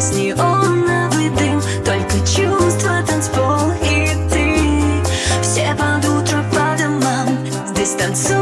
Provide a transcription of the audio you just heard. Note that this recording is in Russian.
здесь неоновый дым. Только чувства, танцпол и ты. Все под утро по домам. Здесь танцуют